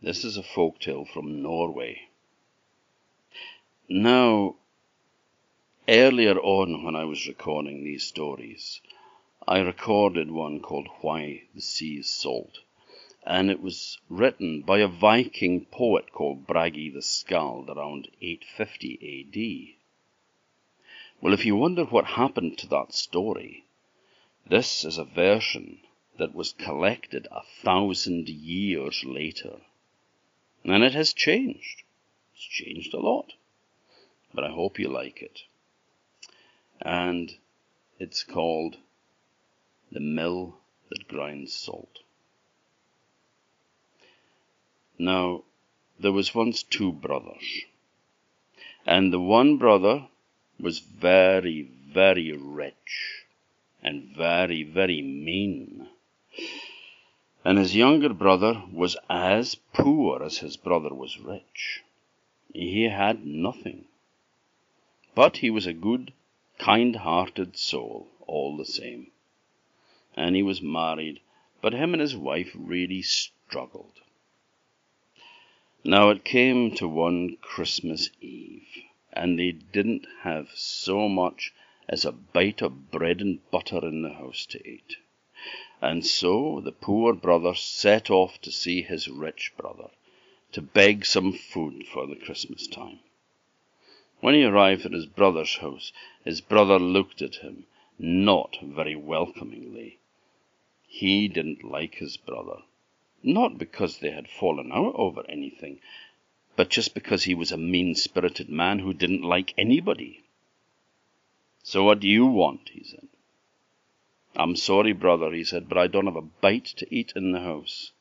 This is a folk tale from Norway. Now, earlier on when I was recording these stories, I recorded one called Why the Sea is Salt, and it was written by a Viking poet called Bragi the Skald around 850 AD. Well, if you wonder what happened to that story, this is a version that was collected a thousand years later. And it has changed. It's changed a lot. But I hope you like it. And it's called The Mill That Grinds Salt. Now, there was once two brothers. And the one brother was very, very rich and very, very mean. And his younger brother was as poor as his brother was rich. He had nothing. But he was a good, kind hearted soul, all the same. And he was married, but him and his wife really struggled. Now it came to one Christmas Eve, and they didn't have so much as a bite of bread and butter in the house to eat. And so the poor brother set off to see his rich brother, to beg some food for the Christmas time. When he arrived at his brother's house, his brother looked at him not very welcomingly. He didn't like his brother, not because they had fallen out over anything, but just because he was a mean spirited man who didn't like anybody. So what do you want? he said. I'm sorry, brother, he said, but I don't have a bite to eat in the house.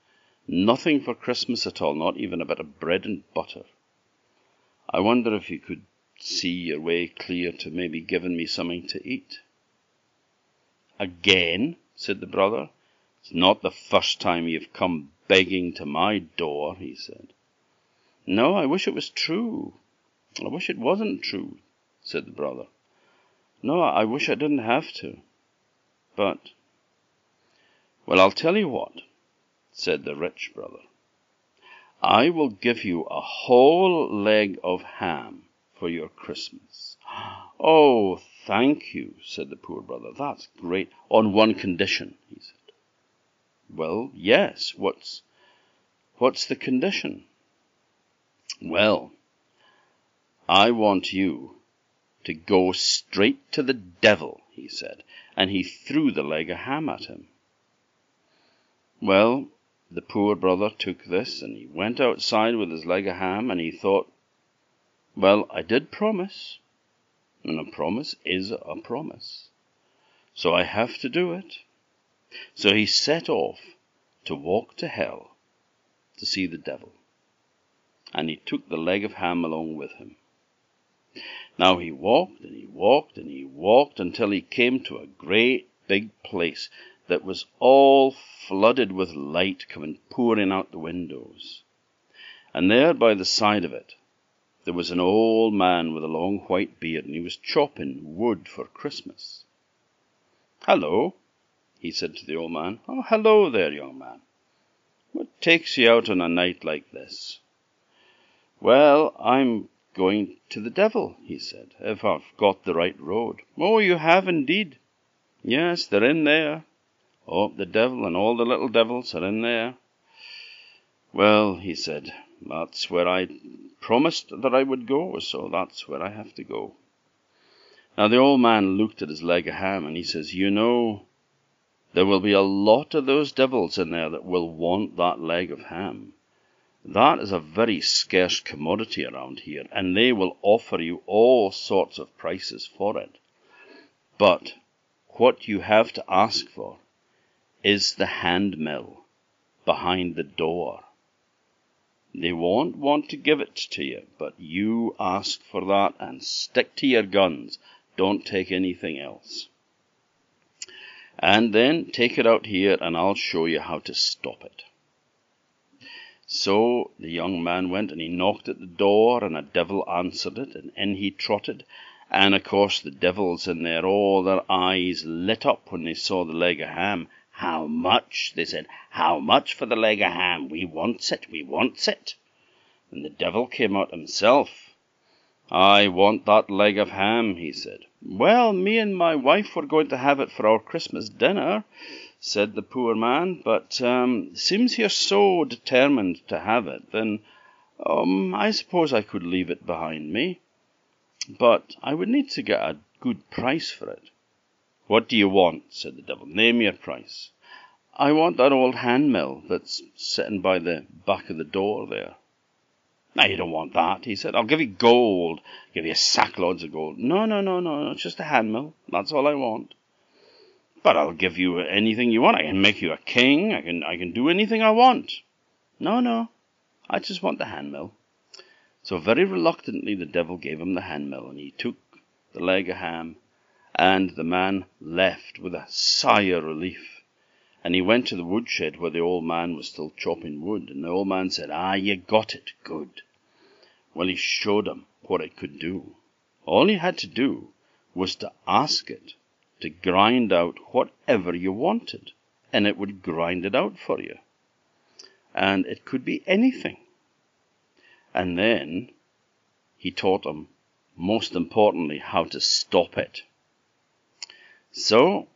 Nothing for Christmas at all, not even a bit of bread and butter. I wonder if you could see your way clear to maybe giving me something to eat. Again, said the brother. It's not the first time you've come begging to my door, he said. No, I wish it was true. I wish it wasn't true, said the brother. No, I wish I didn't have to. But, well, I'll tell you what, said the rich brother. I will give you a whole leg of ham for your Christmas. Oh, thank you, said the poor brother. That's great. On one condition, he said. Well, yes. What's, what's the condition? Well, I want you to go straight to the devil, he said, and he threw the leg of ham at him. Well, the poor brother took this, and he went outside with his leg of ham, and he thought, Well, I did promise, and a promise is a promise, so I have to do it. So he set off to walk to hell to see the devil, and he took the leg of ham along with him. Now he walked and he walked and he walked until he came to a great big place that was all flooded with light coming pouring out the windows. And there by the side of it, there was an old man with a long white beard, and he was chopping wood for Christmas. Hello, he said to the old man. Oh, hello there, young man. What takes you out on a night like this? Well, I'm going to the devil, he said, if I've got the right road. Oh, you have indeed. Yes, they're in there. Oh, the devil and all the little devils are in there. Well, he said, that's where I promised that I would go, so that's where I have to go. Now, the old man looked at his leg of ham and he says, You know, there will be a lot of those devils in there that will want that leg of ham. That is a very scarce commodity around here, and they will offer you all sorts of prices for it. But what you have to ask for is the hand mill behind the door. They won't want to give it to you, but you ask for that and stick to your guns. Don't take anything else. And then take it out here and I'll show you how to stop it. So the young man went and he knocked at the door, and a devil answered it, and in he trotted. And of course the devils in there, all their eyes lit up when they saw the leg of ham How much? They said, How much for the leg of ham? We wants it, we wants it. And the devil came out himself. I want that leg of ham, he said. Well, me and my wife were going to have it for our Christmas dinner, said the poor man, but um, seems you're so determined to have it, then um, I suppose I could leave it behind me. But I would need to get a good price for it. What do you want? said the devil. Name your price. I want that old hand mill that's sitting by the back of the door there. Now you don't want that, he said. I'll give you gold, I'll give you a sackloads of gold. No, no, no, no, it's just a hand mill. That's all I want. But I'll give you anything you want. I can make you a king. I can, I can do anything I want. No, no, I just want the hand mill. So very reluctantly the devil gave him the hand mill, and he took the leg of ham and the man left with a sigh of relief. And he went to the woodshed where the old man was still chopping wood, and the old man said, Ah, you got it, good. Well, he showed him what it could do. All he had to do was to ask it to grind out whatever you wanted, and it would grind it out for you. And it could be anything. And then he taught him, most importantly, how to stop it. So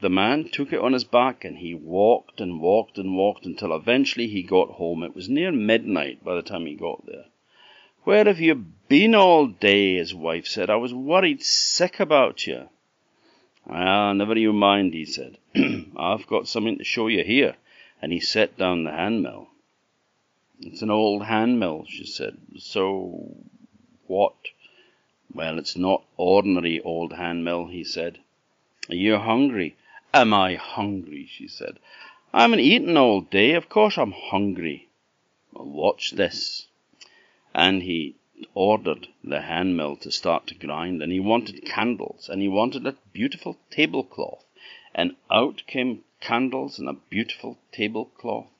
the man took it on his back and he walked and walked and walked until eventually he got home. It was near midnight by the time he got there. Where have you been all day? his wife said. I was worried sick about you. Ah, never you mind, he said. I've got something to show you here. And he set down the handmill. It's an old handmill, she said. So, what? Well, it's not ordinary old handmill, he said. Are you hungry? Am I hungry? she said. I haven't eaten all day. Of course I'm hungry. Well, watch this. And he ordered the hand mill to start to grind, and he wanted candles, and he wanted a beautiful tablecloth. And out came candles and a beautiful tablecloth,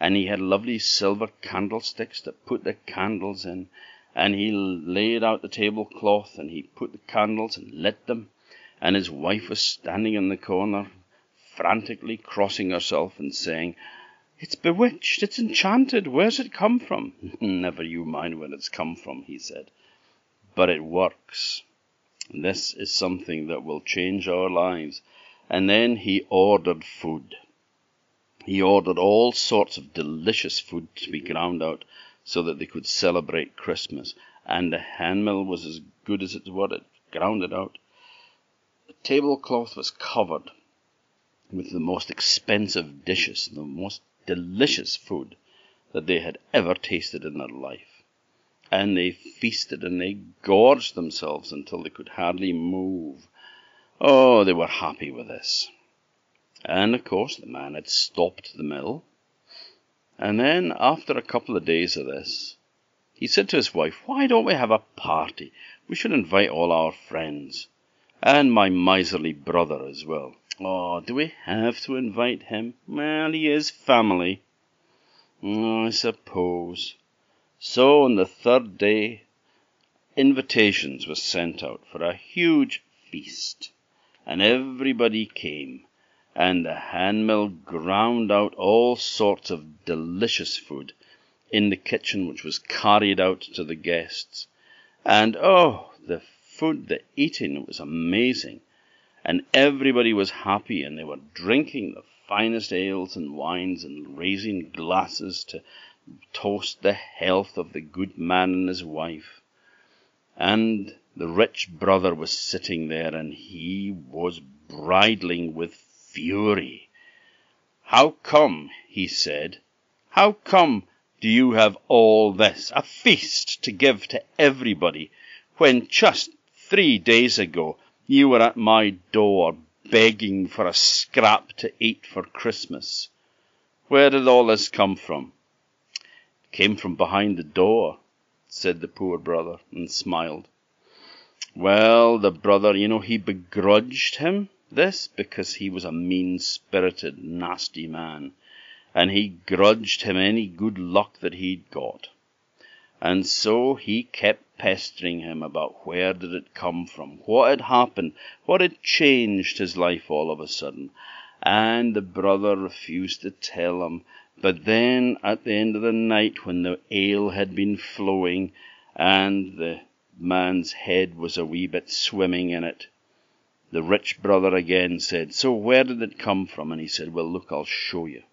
and he had lovely silver candlesticks to put the candles in, and he laid out the tablecloth, and he put the candles and lit them, and his wife was standing in the corner, frantically crossing herself and saying, It's bewitched, it's enchanted, where's it come from? Never you mind where it's come from, he said. But it works. This is something that will change our lives. And then he ordered food. He ordered all sorts of delicious food to be ground out so that they could celebrate Christmas. And the handmill was as good as its word. It ground it out The tablecloth was covered with the most expensive dishes, the most delicious food that they had ever tasted in their life. And they feasted and they gorged themselves until they could hardly move. Oh, they were happy with this. And of course, the man had stopped the mill. And then, after a couple of days of this, he said to his wife, Why don't we have a party? We should invite all our friends and my miserly brother as well. Oh, do we have to invite him? Well, he is family. Oh, I suppose. So on the third day, invitations were sent out for a huge feast, and everybody came, and the handmill ground out all sorts of delicious food in the kitchen, which was carried out to the guests. And oh, the food, the eating was amazing. And everybody was happy and they were drinking the finest ales and wines and raising glasses to toast the health of the good man and his wife. And the rich brother was sitting there and he was bridling with fury. How come, he said, how come do you have all this, a feast to give to everybody, when just Three days ago, you were at my door begging for a scrap to eat for Christmas. Where did all this come from? It came from behind the door, said the poor brother, and smiled. Well, the brother, you know, he begrudged him this because he was a mean spirited, nasty man, and he grudged him any good luck that he'd got. And so he kept pestering him about where did it come from, what had happened, what had changed his life all of a sudden. and the brother refused to tell him. But then, at the end of the night, when the ale had been flowing, and the man's head was a wee bit swimming in it, the rich brother again said, So where did it come from? And he said, Well, look, I'll show you.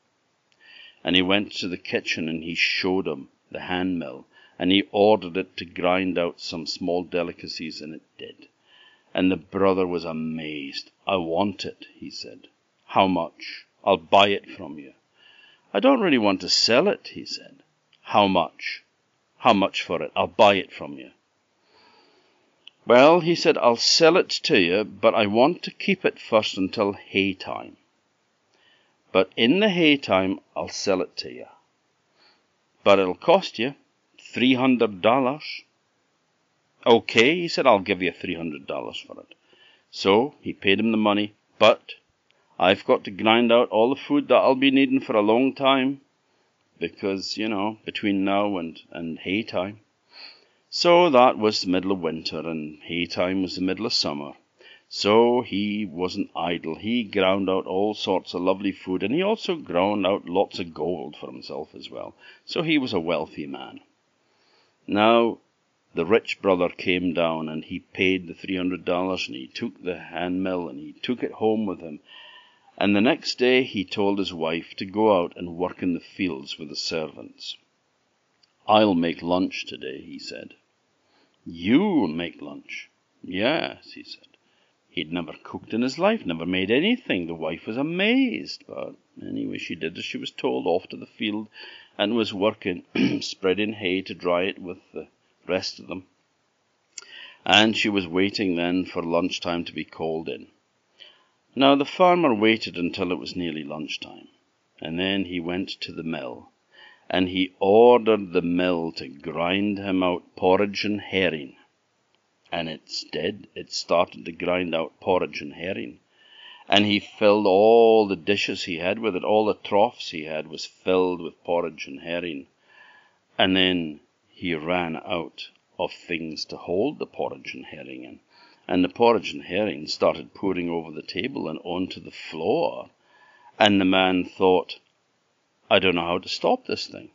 And he went to the kitchen and he showed him the hand mill, and he ordered it to grind out some small delicacies, and it did. And the brother was amazed. I want it, he said. How much? I'll buy it from you. I don't really want to sell it, he said. How much? How much for it? I'll buy it from you. Well, he said, I'll sell it to you, but I want to keep it first until hay time. But in the hay time, I'll sell it to you. But it'll cost you three hundred dollars. Okay, he said, I'll give you three hundred dollars for it. So he paid him the money, but I've got to grind out all the food that I'll be needing for a long time, because, you know, between now and, and hay time. So that was the middle of winter, and hay time was the middle of summer. So he wasn't idle. He ground out all sorts of lovely food, and he also ground out lots of gold for himself as well. So he was a wealthy man. Now, the rich brother came down, and he paid the three hundred dollars, and he took the hand mill, and he took it home with him. And the next day he told his wife to go out and work in the fields with the servants. I'll make lunch today, he said. You'll make lunch? Yes, he said. He'd never cooked in his life, never made anything. The wife was amazed, but anyway, she did as she was told, off to the field, and was working, spreading hay to dry it with the rest of them. And she was waiting then for lunchtime to be called in. Now the farmer waited until it was nearly lunchtime, and then he went to the mill, and he ordered the mill to grind him out porridge and herring and it's dead. It started to grind out porridge and herring. And he filled all the dishes he had with it, all the troughs he had was filled with porridge and herring. And then he ran out of things to hold the porridge and herring in. And the porridge and herring started pouring over the table and onto the floor. And the man thought, I don't know how to stop this thing.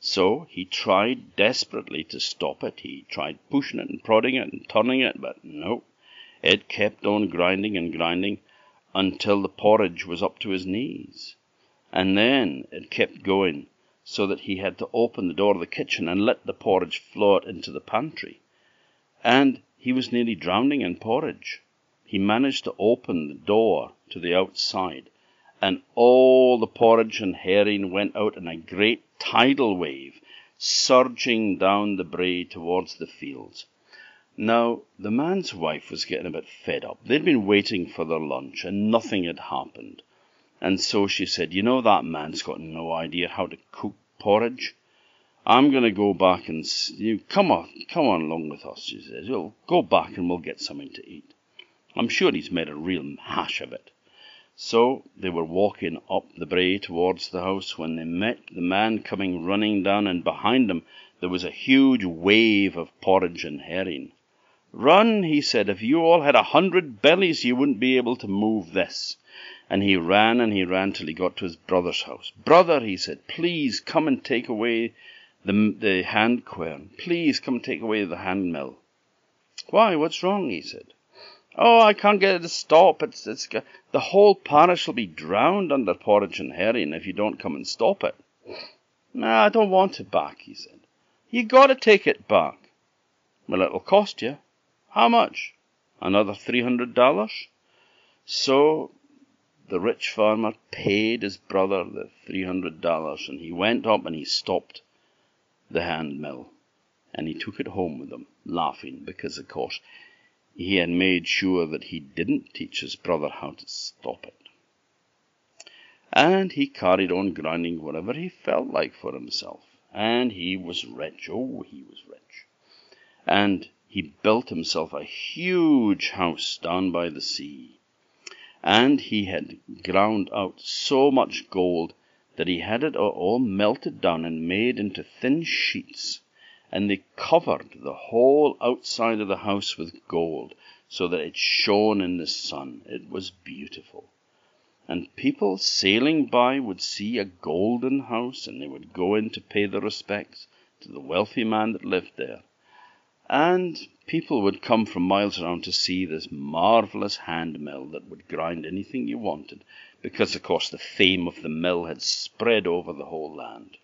So he tried desperately to stop it. He tried pushing it and prodding it and turning it, but no. It kept on grinding and grinding until the porridge was up to his knees. And then it kept going so that he had to open the door of the kitchen and let the porridge flow out into the pantry. And he was nearly drowning in porridge. He managed to open the door to the outside, and all the porridge and herring went out in a great tidal wave surging down the brae towards the fields. Now, the man's wife was getting a bit fed up. They'd been waiting for their lunch and nothing had happened. And so she said, You know, that man's got no idea how to cook porridge. I'm going to go back and you come on, come on along with us. She says, "We'll go back and we'll get something to eat. I'm sure he's made a real hash of it." So they were walking up the brae towards the house when they met the man coming running down, and behind him there was a huge wave of porridge and herring. Run, he said, if you all had a hundred bellies, you wouldn't be able to move this. And he ran and he ran till he got to his brother's house. Brother, he said, please come and take away the, the hand quern. Please come and take away the hand mill. Why, what's wrong? he said. Oh, I can't get it to stop. It's, it's, the whole parish will be drowned under porridge and herring if you don't come and stop it. Nah, I don't want it back, he said. You gotta take it back. Well, it'll cost you. How much? Another three hundred dollars? So the rich farmer paid his brother the three hundred dollars, and he went up and he stopped the hand mill, and he took it home with him, laughing, because of course he had made sure that he didn't teach his brother how to stop it. And he carried on grinding whatever he felt like for himself. And he was rich. Oh, he was rich. And he built himself a huge house down by the sea. And he had ground out so much gold that he had it all melted down and made into thin sheets and they covered the whole outside of the house with gold, so that it shone in the sun. It was beautiful. and people sailing by would see a golden house, and they would go in to pay their respects to the wealthy man that lived there. And people would come from miles around to see this marvelous hand mill that would grind anything you wanted, because, of course, the fame of the mill had spread over the whole land.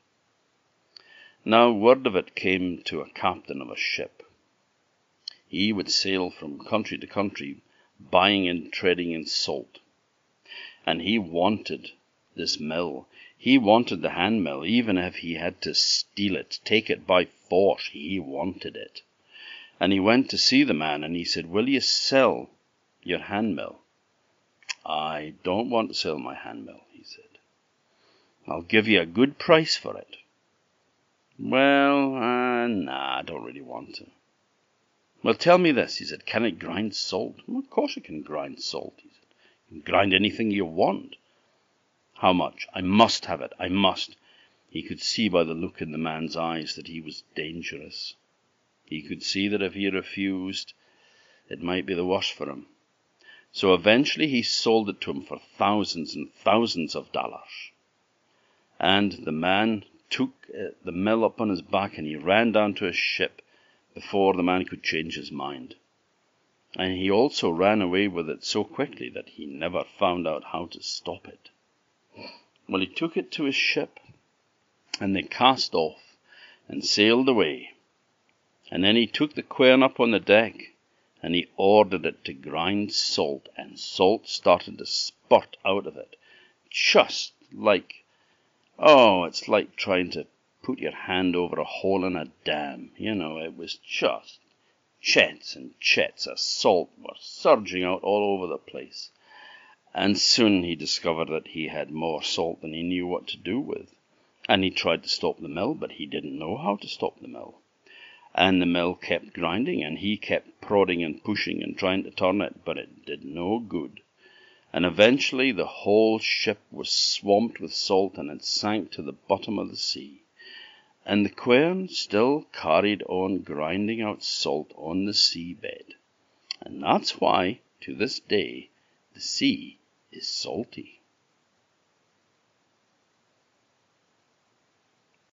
Now, word of it came to a captain of a ship. He would sail from country to country, buying and trading in salt and he wanted this mill. He wanted the hand mill, even if he had to steal it, take it by force. He wanted it. And he went to see the man and he said, Will you sell your hand mill? I don't want to sell my hand mill, he said. I'll give you a good price for it. Well, uh, nah, I don't really want to. Well, tell me this, he said. Can it grind salt? Well, of course it can grind salt, he said. You can grind anything you want. How much? I must have it. I must. He could see by the look in the man's eyes that he was dangerous. He could see that if he refused, it might be the worse for him. So eventually he sold it to him for thousands and thousands of dollars. And the man took uh, the mill up on his back and he ran down to his ship before the man could change his mind and he also ran away with it so quickly that he never found out how to stop it. Well, he took it to his ship, and they cast off and sailed away. And then he took the quern up on the deck, and he ordered it to grind salt, and salt started to spurt out of it, just like, oh, it's like trying to put your hand over a hole in a dam. You know, it was just Jets and jets of salt were surging out all over the place, and soon he discovered that he had more salt than he knew what to do with. And he tried to stop the mill, but he didn't know how to stop the mill. And the mill kept grinding, and he kept prodding and pushing and trying to turn it, but it did no good. And eventually the whole ship was swamped with salt, and it sank to the bottom of the sea and the quern still carried on grinding out salt on the sea bed. And that's why, to this day, the sea is salty.